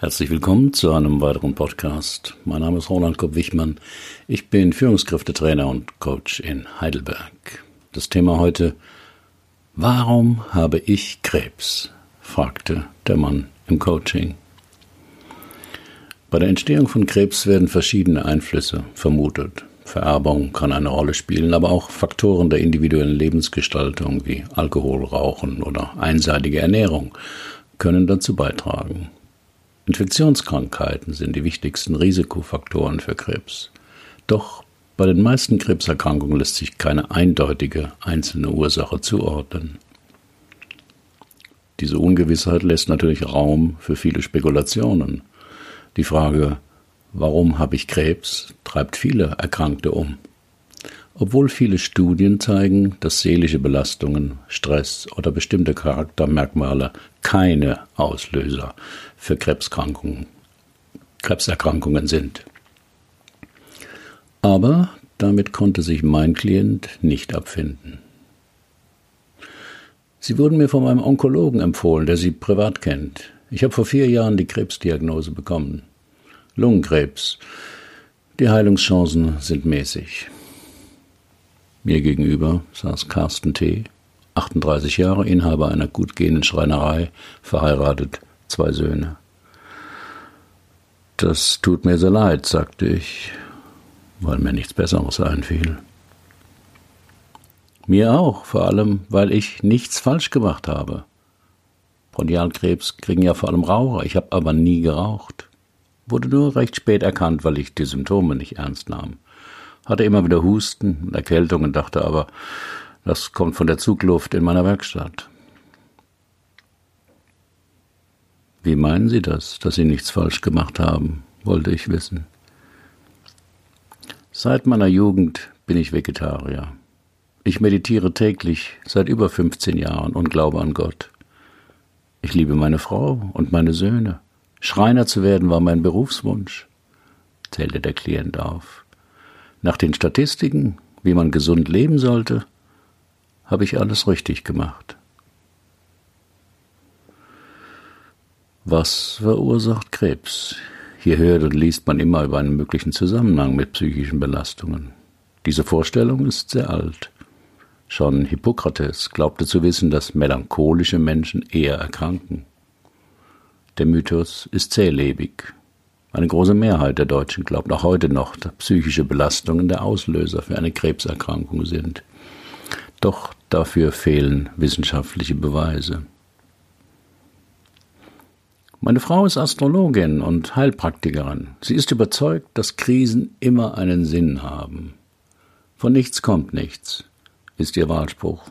Herzlich willkommen zu einem weiteren Podcast. Mein Name ist Roland Kopp-Wichmann. Ich bin Führungskräftetrainer und Coach in Heidelberg. Das Thema heute, warum habe ich Krebs? fragte der Mann im Coaching. Bei der Entstehung von Krebs werden verschiedene Einflüsse vermutet. Vererbung kann eine Rolle spielen, aber auch Faktoren der individuellen Lebensgestaltung wie Alkohol, Rauchen oder einseitige Ernährung können dazu beitragen. Infektionskrankheiten sind die wichtigsten Risikofaktoren für Krebs. Doch bei den meisten Krebserkrankungen lässt sich keine eindeutige einzelne Ursache zuordnen. Diese Ungewissheit lässt natürlich Raum für viele Spekulationen. Die Frage, warum habe ich Krebs, treibt viele Erkrankte um. Obwohl viele Studien zeigen, dass seelische Belastungen, Stress oder bestimmte Charaktermerkmale keine Auslöser für Krebskrankungen, Krebserkrankungen sind. Aber damit konnte sich mein Klient nicht abfinden. Sie wurden mir von meinem Onkologen empfohlen, der Sie privat kennt. Ich habe vor vier Jahren die Krebsdiagnose bekommen. Lungenkrebs. Die Heilungschancen sind mäßig. Mir gegenüber saß Carsten T., 38 Jahre, Inhaber einer gut gehenden Schreinerei, verheiratet, zwei Söhne. Das tut mir sehr leid, sagte ich, weil mir nichts Besseres einfiel. Mir auch, vor allem, weil ich nichts falsch gemacht habe. Bronchialkrebs kriegen ja vor allem Raucher, ich habe aber nie geraucht. Wurde nur recht spät erkannt, weil ich die Symptome nicht ernst nahm hatte immer wieder Husten und Erkältungen, dachte aber, das kommt von der Zugluft in meiner Werkstatt. Wie meinen Sie das, dass Sie nichts falsch gemacht haben, wollte ich wissen. Seit meiner Jugend bin ich Vegetarier. Ich meditiere täglich seit über 15 Jahren und glaube an Gott. Ich liebe meine Frau und meine Söhne. Schreiner zu werden war mein Berufswunsch, zählte der Klient auf. Nach den Statistiken, wie man gesund leben sollte, habe ich alles richtig gemacht. Was verursacht Krebs? Hier hört und liest man immer über einen möglichen Zusammenhang mit psychischen Belastungen. Diese Vorstellung ist sehr alt. Schon Hippokrates glaubte zu wissen, dass melancholische Menschen eher erkranken. Der Mythos ist zählebig eine große Mehrheit der Deutschen glaubt auch heute noch, dass psychische Belastungen der Auslöser für eine Krebserkrankung sind. Doch dafür fehlen wissenschaftliche Beweise. Meine Frau ist Astrologin und Heilpraktikerin. Sie ist überzeugt, dass Krisen immer einen Sinn haben. Von nichts kommt nichts, ist ihr Wahlspruch.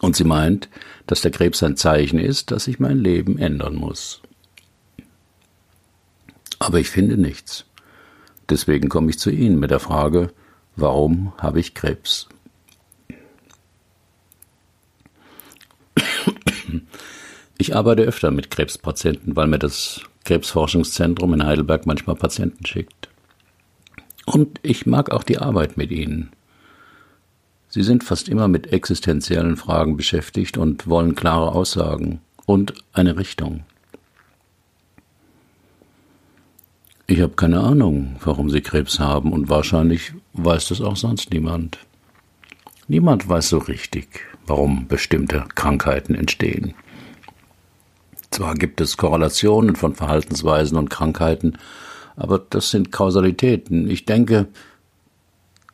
Und sie meint, dass der Krebs ein Zeichen ist, dass sich mein Leben ändern muss. Aber ich finde nichts. Deswegen komme ich zu Ihnen mit der Frage, warum habe ich Krebs? Ich arbeite öfter mit Krebspatienten, weil mir das Krebsforschungszentrum in Heidelberg manchmal Patienten schickt. Und ich mag auch die Arbeit mit ihnen. Sie sind fast immer mit existenziellen Fragen beschäftigt und wollen klare Aussagen und eine Richtung. Ich habe keine Ahnung, warum sie Krebs haben und wahrscheinlich weiß das auch sonst niemand. Niemand weiß so richtig, warum bestimmte Krankheiten entstehen. Zwar gibt es Korrelationen von Verhaltensweisen und Krankheiten, aber das sind Kausalitäten. Ich denke,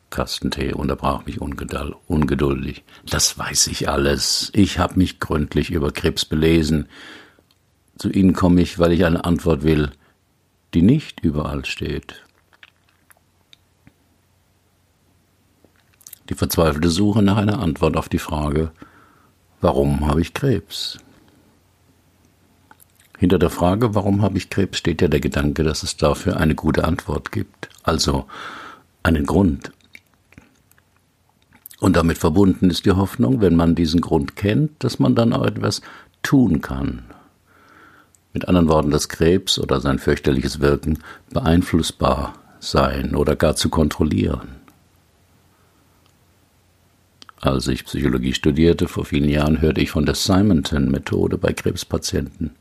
Kastentee unterbrach mich ungeduldig. Das weiß ich alles. Ich habe mich gründlich über Krebs belesen. Zu Ihnen komme ich, weil ich eine Antwort will, die nicht überall steht. Die verzweifelte Suche nach einer Antwort auf die Frage, warum habe ich Krebs? Hinter der Frage, warum habe ich Krebs, steht ja der Gedanke, dass es dafür eine gute Antwort gibt, also einen Grund. Und damit verbunden ist die Hoffnung, wenn man diesen Grund kennt, dass man dann auch etwas tun kann, mit anderen Worten, dass Krebs oder sein fürchterliches Wirken beeinflussbar sein oder gar zu kontrollieren. Als ich Psychologie studierte vor vielen Jahren, hörte ich von der Simonton-Methode bei Krebspatienten.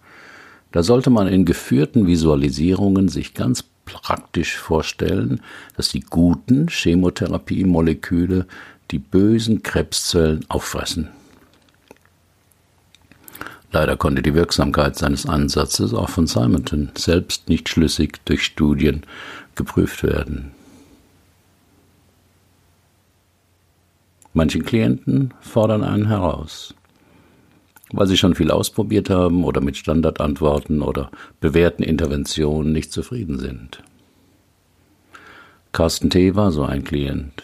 Da sollte man in geführten Visualisierungen sich ganz praktisch vorstellen, dass die guten Chemotherapiemoleküle die bösen Krebszellen auffressen. Leider konnte die Wirksamkeit seines Ansatzes auch von Simonton selbst nicht schlüssig durch Studien geprüft werden. Manche Klienten fordern einen heraus, weil sie schon viel ausprobiert haben oder mit Standardantworten oder bewährten Interventionen nicht zufrieden sind. Carsten T. war so ein Klient.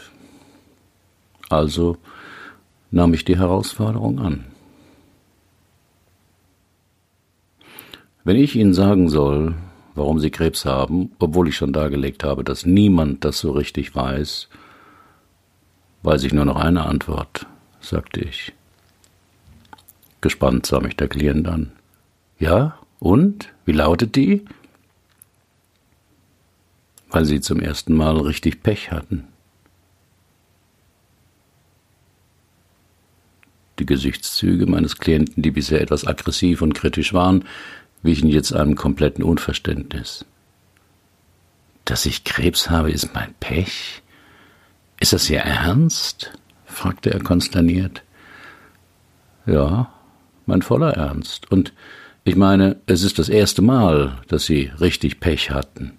Also nahm ich die Herausforderung an. Wenn ich Ihnen sagen soll, warum Sie Krebs haben, obwohl ich schon dargelegt habe, dass niemand das so richtig weiß, weiß ich nur noch eine Antwort, sagte ich. Gespannt sah mich der Klient an. Ja, und? Wie lautet die? Weil Sie zum ersten Mal richtig Pech hatten. Die Gesichtszüge meines Klienten, die bisher etwas aggressiv und kritisch waren, wichen jetzt einem kompletten Unverständnis. Dass ich Krebs habe, ist mein Pech? Ist das Ihr Ernst? fragte er konsterniert. Ja, mein voller Ernst. Und ich meine, es ist das erste Mal, dass Sie richtig Pech hatten.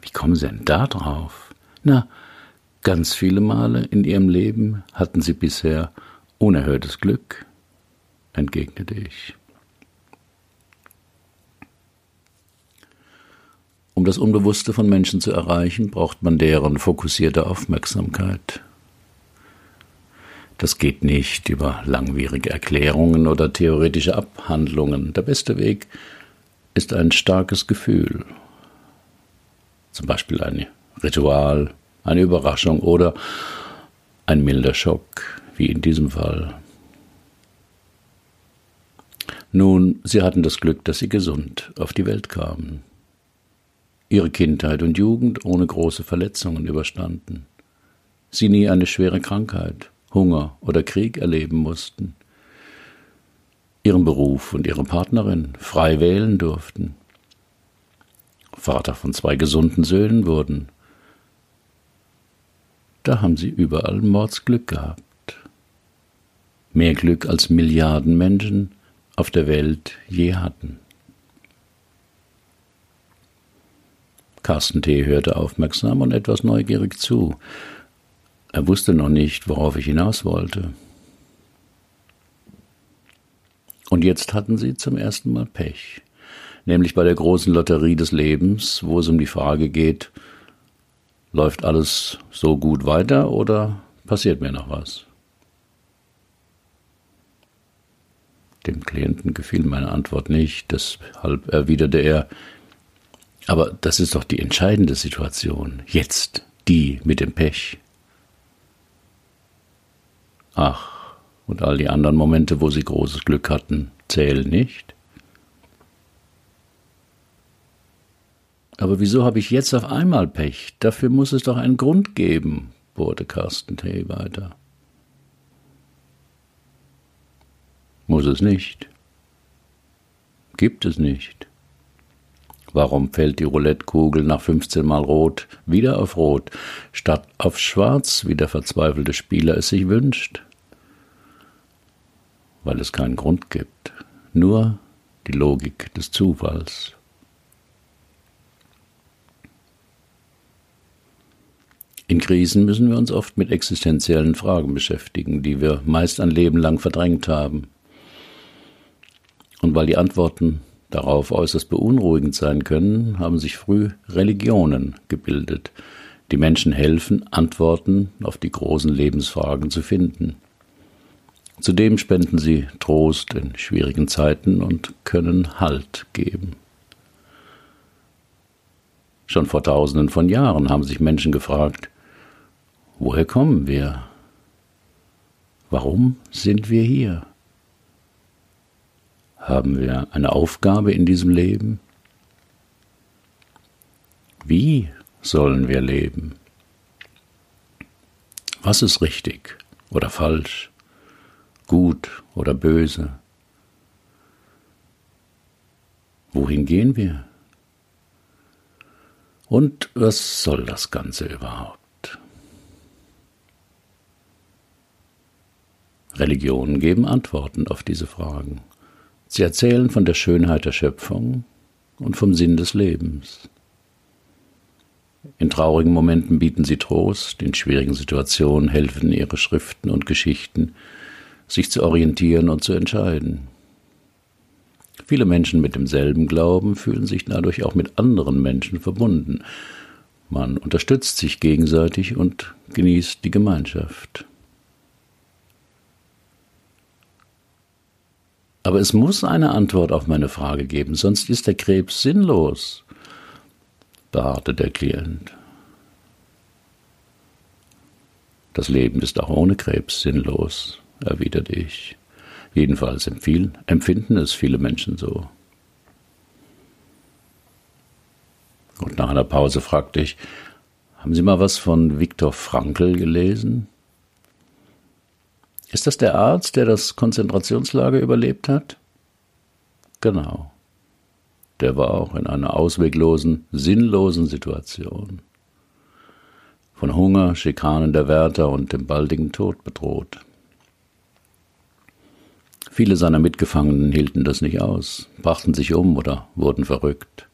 Wie kommen Sie denn da drauf? Na, ganz viele Male in Ihrem Leben hatten Sie bisher unerhörtes Glück, entgegnete ich. Um das Unbewusste von Menschen zu erreichen, braucht man deren fokussierte Aufmerksamkeit. Das geht nicht über langwierige Erklärungen oder theoretische Abhandlungen. Der beste Weg ist ein starkes Gefühl, zum Beispiel ein Ritual, eine Überraschung oder ein milder Schock, wie in diesem Fall. Nun, sie hatten das Glück, dass sie gesund auf die Welt kamen ihre Kindheit und Jugend ohne große Verletzungen überstanden, sie nie eine schwere Krankheit, Hunger oder Krieg erleben mussten, ihren Beruf und ihre Partnerin frei wählen durften, Vater von zwei gesunden Söhnen wurden. Da haben sie überall Mordsglück gehabt. Mehr Glück als Milliarden Menschen auf der Welt je hatten. Carsten T. hörte aufmerksam und etwas neugierig zu. Er wusste noch nicht, worauf ich hinaus wollte. Und jetzt hatten sie zum ersten Mal Pech, nämlich bei der großen Lotterie des Lebens, wo es um die Frage geht, läuft alles so gut weiter oder passiert mir noch was? Dem Klienten gefiel meine Antwort nicht, deshalb erwiderte er, aber das ist doch die entscheidende Situation. Jetzt die mit dem Pech. Ach, und all die anderen Momente, wo sie großes Glück hatten, zählen nicht? Aber wieso habe ich jetzt auf einmal Pech? Dafür muss es doch einen Grund geben, bohrte Carsten T. weiter. Muss es nicht. Gibt es nicht. Warum fällt die Roulettekugel nach 15 Mal Rot wieder auf Rot, statt auf Schwarz, wie der verzweifelte Spieler es sich wünscht? Weil es keinen Grund gibt, nur die Logik des Zufalls. In Krisen müssen wir uns oft mit existenziellen Fragen beschäftigen, die wir meist ein Leben lang verdrängt haben. Und weil die Antworten darauf äußerst beunruhigend sein können, haben sich früh Religionen gebildet. Die Menschen helfen, Antworten auf die großen Lebensfragen zu finden. Zudem spenden sie Trost in schwierigen Zeiten und können Halt geben. Schon vor tausenden von Jahren haben sich Menschen gefragt, woher kommen wir? Warum sind wir hier? Haben wir eine Aufgabe in diesem Leben? Wie sollen wir leben? Was ist richtig oder falsch? Gut oder böse? Wohin gehen wir? Und was soll das Ganze überhaupt? Religionen geben Antworten auf diese Fragen. Sie erzählen von der Schönheit der Schöpfung und vom Sinn des Lebens. In traurigen Momenten bieten sie Trost, in schwierigen Situationen helfen ihre Schriften und Geschichten, sich zu orientieren und zu entscheiden. Viele Menschen mit demselben Glauben fühlen sich dadurch auch mit anderen Menschen verbunden. Man unterstützt sich gegenseitig und genießt die Gemeinschaft. Aber es muss eine Antwort auf meine Frage geben, sonst ist der Krebs sinnlos, beharrte der Klient. Das Leben ist auch ohne Krebs sinnlos, erwiderte ich. Jedenfalls empfinden es viele Menschen so. Und nach einer Pause fragte ich, haben Sie mal was von Viktor Frankl gelesen? Ist das der Arzt, der das Konzentrationslager überlebt hat? Genau. Der war auch in einer ausweglosen, sinnlosen Situation. Von Hunger, Schikanen der Wärter und dem baldigen Tod bedroht. Viele seiner Mitgefangenen hielten das nicht aus, brachten sich um oder wurden verrückt.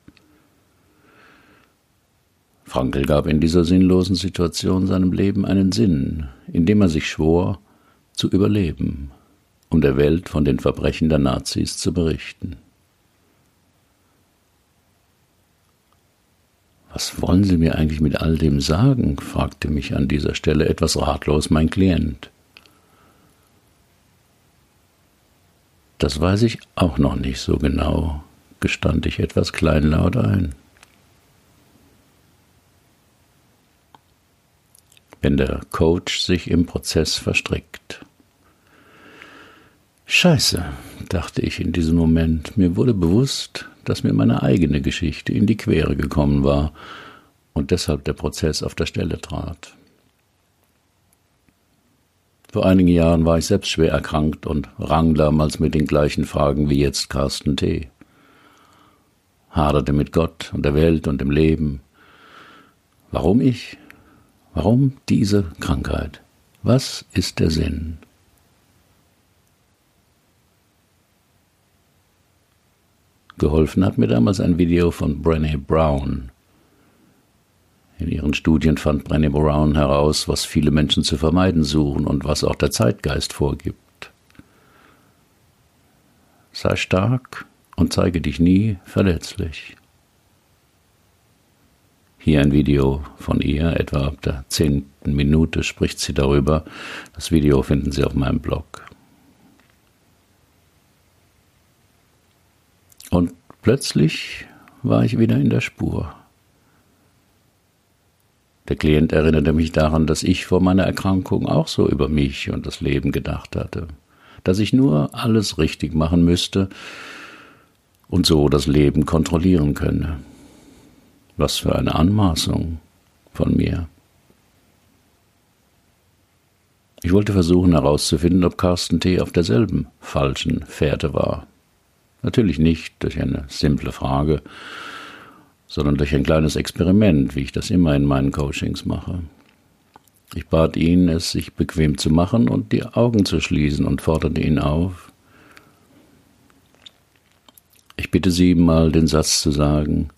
Frankl gab in dieser sinnlosen Situation seinem Leben einen Sinn, indem er sich schwor, zu überleben, um der Welt von den Verbrechen der Nazis zu berichten. Was wollen Sie mir eigentlich mit all dem sagen? fragte mich an dieser Stelle etwas ratlos mein Klient. Das weiß ich auch noch nicht so genau, gestand ich etwas kleinlaut ein. Wenn der Coach sich im Prozess verstrickt. Scheiße, dachte ich in diesem Moment. Mir wurde bewusst, dass mir meine eigene Geschichte in die Quere gekommen war und deshalb der Prozess auf der Stelle trat. Vor einigen Jahren war ich selbst schwer erkrankt und rang damals mit den gleichen Fragen wie jetzt Carsten T. Haderte mit Gott und der Welt und dem Leben. Warum ich? Warum diese Krankheit? Was ist der Sinn? Geholfen hat mir damals ein Video von Brené Brown, in ihren Studien fand Brené Brown heraus, was viele Menschen zu vermeiden suchen und was auch der Zeitgeist vorgibt. Sei stark und zeige dich nie verletzlich. Hier ein Video von ihr, etwa ab der zehnten Minute spricht sie darüber. Das Video finden Sie auf meinem Blog. Und plötzlich war ich wieder in der Spur. Der Klient erinnerte mich daran, dass ich vor meiner Erkrankung auch so über mich und das Leben gedacht hatte, dass ich nur alles richtig machen müsste und so das Leben kontrollieren könne. Was für eine Anmaßung von mir. Ich wollte versuchen herauszufinden, ob Carsten T. auf derselben falschen Fährte war. Natürlich nicht durch eine simple Frage, sondern durch ein kleines Experiment, wie ich das immer in meinen Coachings mache. Ich bat ihn, es sich bequem zu machen und die Augen zu schließen und forderte ihn auf. Ich bitte Sie mal den Satz zu sagen,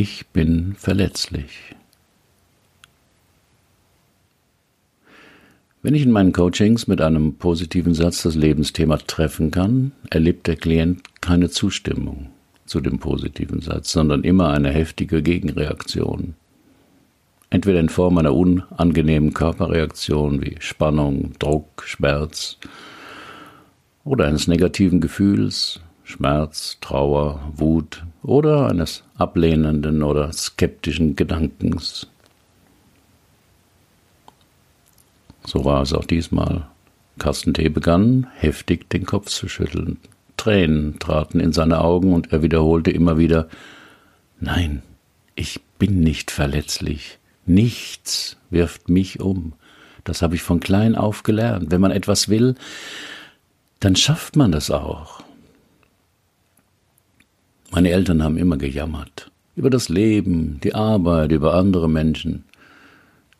ich bin verletzlich. Wenn ich in meinen Coachings mit einem positiven Satz das Lebensthema treffen kann, erlebt der Klient keine Zustimmung zu dem positiven Satz, sondern immer eine heftige Gegenreaktion. Entweder in Form einer unangenehmen Körperreaktion wie Spannung, Druck, Schmerz oder eines negativen Gefühls, Schmerz, Trauer, Wut oder eines ablehnenden oder skeptischen Gedankens. So war es auch diesmal. Carsten T. begann, heftig den Kopf zu schütteln. Tränen traten in seine Augen und er wiederholte immer wieder Nein, ich bin nicht verletzlich. Nichts wirft mich um. Das habe ich von klein auf gelernt. Wenn man etwas will, dann schafft man das auch. Meine Eltern haben immer gejammert. Über das Leben, die Arbeit, über andere Menschen.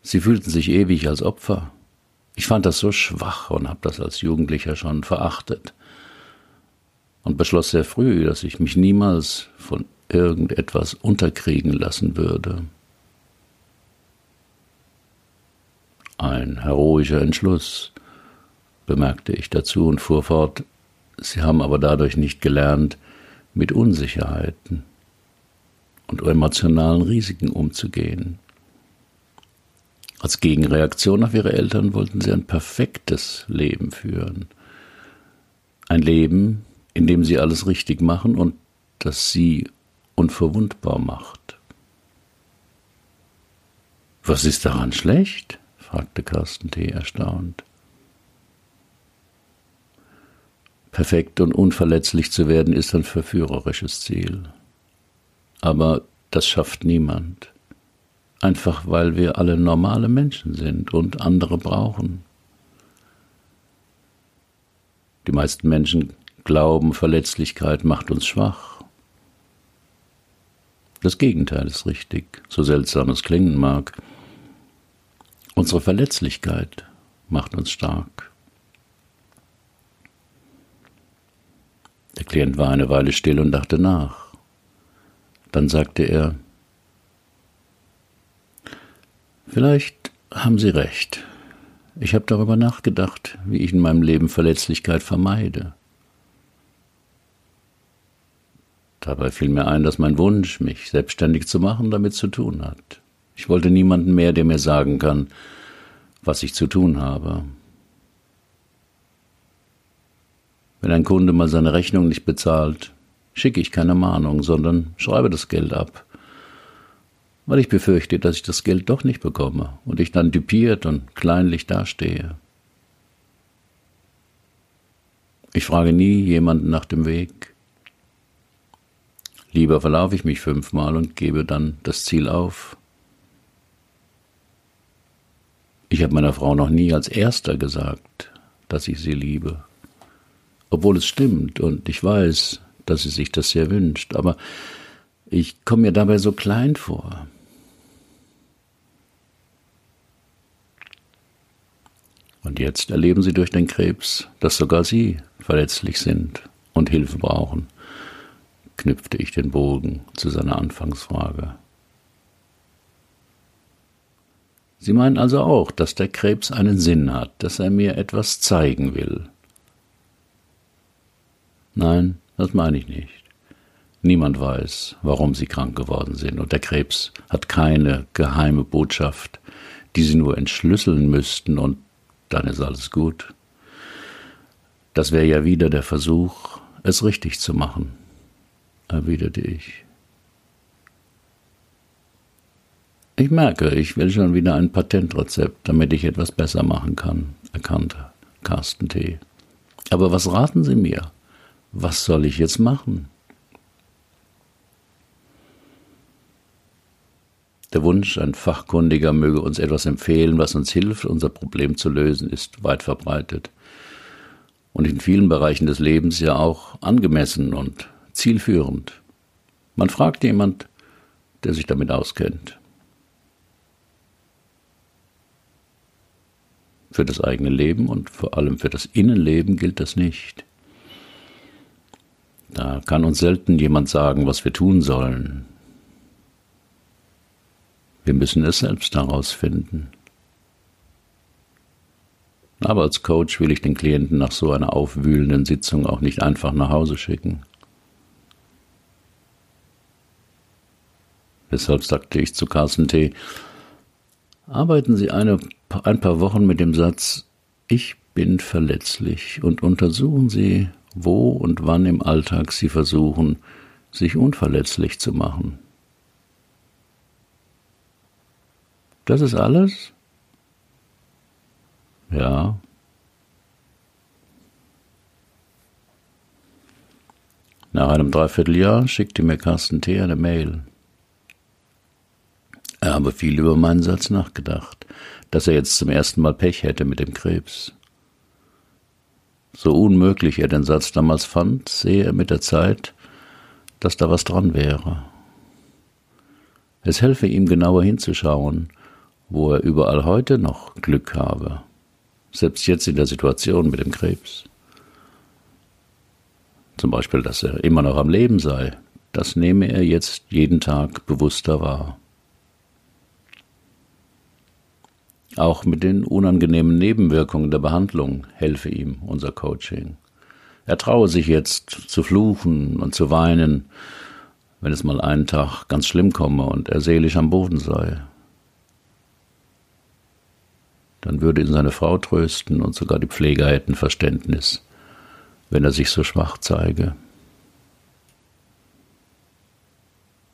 Sie fühlten sich ewig als Opfer. Ich fand das so schwach und habe das als Jugendlicher schon verachtet. Und beschloss sehr früh, dass ich mich niemals von irgendetwas unterkriegen lassen würde. Ein heroischer Entschluss, bemerkte ich dazu und fuhr fort, Sie haben aber dadurch nicht gelernt, mit Unsicherheiten und emotionalen Risiken umzugehen. Als Gegenreaktion auf ihre Eltern wollten sie ein perfektes Leben führen. Ein Leben, in dem sie alles richtig machen und das sie unverwundbar macht. Was ist daran schlecht? fragte Carsten T. erstaunt. Perfekt und unverletzlich zu werden ist ein verführerisches Ziel. Aber das schafft niemand. Einfach weil wir alle normale Menschen sind und andere brauchen. Die meisten Menschen glauben, Verletzlichkeit macht uns schwach. Das Gegenteil ist richtig, so seltsam es klingen mag. Unsere Verletzlichkeit macht uns stark. Der Klient war eine Weile still und dachte nach. Dann sagte er, Vielleicht haben Sie recht. Ich habe darüber nachgedacht, wie ich in meinem Leben Verletzlichkeit vermeide. Dabei fiel mir ein, dass mein Wunsch, mich selbstständig zu machen, damit zu tun hat. Ich wollte niemanden mehr, der mir sagen kann, was ich zu tun habe. Wenn ein Kunde mal seine Rechnung nicht bezahlt, schicke ich keine Mahnung, sondern schreibe das Geld ab, weil ich befürchte, dass ich das Geld doch nicht bekomme und ich dann düpiert und kleinlich dastehe. Ich frage nie jemanden nach dem Weg. Lieber verlaufe ich mich fünfmal und gebe dann das Ziel auf. Ich habe meiner Frau noch nie als erster gesagt, dass ich sie liebe obwohl es stimmt und ich weiß, dass sie sich das sehr wünscht, aber ich komme mir dabei so klein vor. Und jetzt erleben sie durch den Krebs, dass sogar sie verletzlich sind und Hilfe brauchen, knüpfte ich den Bogen zu seiner Anfangsfrage. Sie meinen also auch, dass der Krebs einen Sinn hat, dass er mir etwas zeigen will, Nein, das meine ich nicht. Niemand weiß, warum sie krank geworden sind, und der Krebs hat keine geheime Botschaft, die sie nur entschlüsseln müssten, und dann ist alles gut. Das wäre ja wieder der Versuch, es richtig zu machen, erwiderte ich. Ich merke, ich will schon wieder ein Patentrezept, damit ich etwas besser machen kann, erkannte Carsten T. Aber was raten Sie mir? Was soll ich jetzt machen? Der Wunsch, ein Fachkundiger möge uns etwas empfehlen, was uns hilft, unser Problem zu lösen, ist weit verbreitet und in vielen Bereichen des Lebens ja auch angemessen und zielführend. Man fragt jemand, der sich damit auskennt. Für das eigene Leben und vor allem für das Innenleben gilt das nicht. Da kann uns selten jemand sagen, was wir tun sollen. Wir müssen es selbst herausfinden. Aber als Coach will ich den Klienten nach so einer aufwühlenden Sitzung auch nicht einfach nach Hause schicken. Deshalb sagte ich zu Carsten T., arbeiten Sie eine, ein paar Wochen mit dem Satz, ich bin verletzlich und untersuchen Sie, wo und wann im Alltag sie versuchen, sich unverletzlich zu machen. Das ist alles? Ja. Nach einem Dreivierteljahr schickte mir Carsten T. eine Mail. Er habe viel über meinen Satz nachgedacht, dass er jetzt zum ersten Mal Pech hätte mit dem Krebs. So unmöglich er den Satz damals fand, sehe er mit der Zeit, dass da was dran wäre. Es helfe ihm genauer hinzuschauen, wo er überall heute noch Glück habe, selbst jetzt in der Situation mit dem Krebs. Zum Beispiel, dass er immer noch am Leben sei, das nehme er jetzt jeden Tag bewusster wahr. Auch mit den unangenehmen Nebenwirkungen der Behandlung helfe ihm unser Coaching. Er traue sich jetzt zu fluchen und zu weinen, wenn es mal einen Tag ganz schlimm komme und er seelisch am Boden sei. Dann würde ihn seine Frau trösten und sogar die Pfleger hätten Verständnis, wenn er sich so schwach zeige.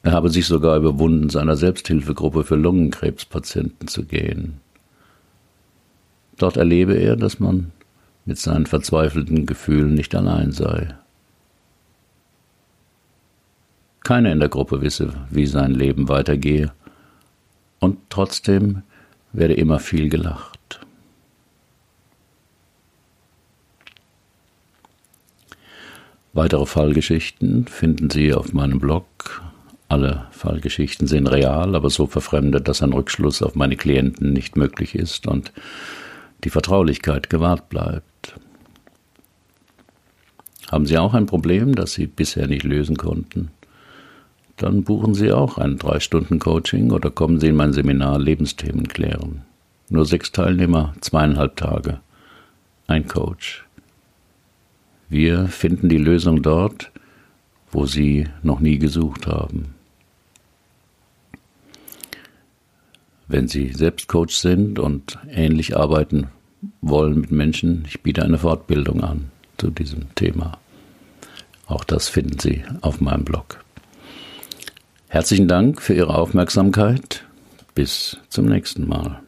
Er habe sich sogar überwunden, seiner Selbsthilfegruppe für Lungenkrebspatienten zu gehen. Dort erlebe er, dass man mit seinen verzweifelten Gefühlen nicht allein sei. Keiner in der Gruppe wisse, wie sein Leben weitergehe, und trotzdem werde immer viel gelacht. Weitere Fallgeschichten finden Sie auf meinem Blog. Alle Fallgeschichten sind real, aber so verfremdet, dass ein Rückschluss auf meine Klienten nicht möglich ist und die Vertraulichkeit gewahrt bleibt. Haben Sie auch ein Problem, das Sie bisher nicht lösen konnten? Dann buchen Sie auch ein Drei-Stunden-Coaching oder kommen Sie in mein Seminar Lebensthemen klären. Nur sechs Teilnehmer, zweieinhalb Tage. Ein Coach. Wir finden die Lösung dort, wo Sie noch nie gesucht haben. Wenn Sie selbst Coach sind und ähnlich arbeiten wollen mit Menschen, ich biete eine Fortbildung an zu diesem Thema. Auch das finden Sie auf meinem Blog. Herzlichen Dank für Ihre Aufmerksamkeit. Bis zum nächsten Mal.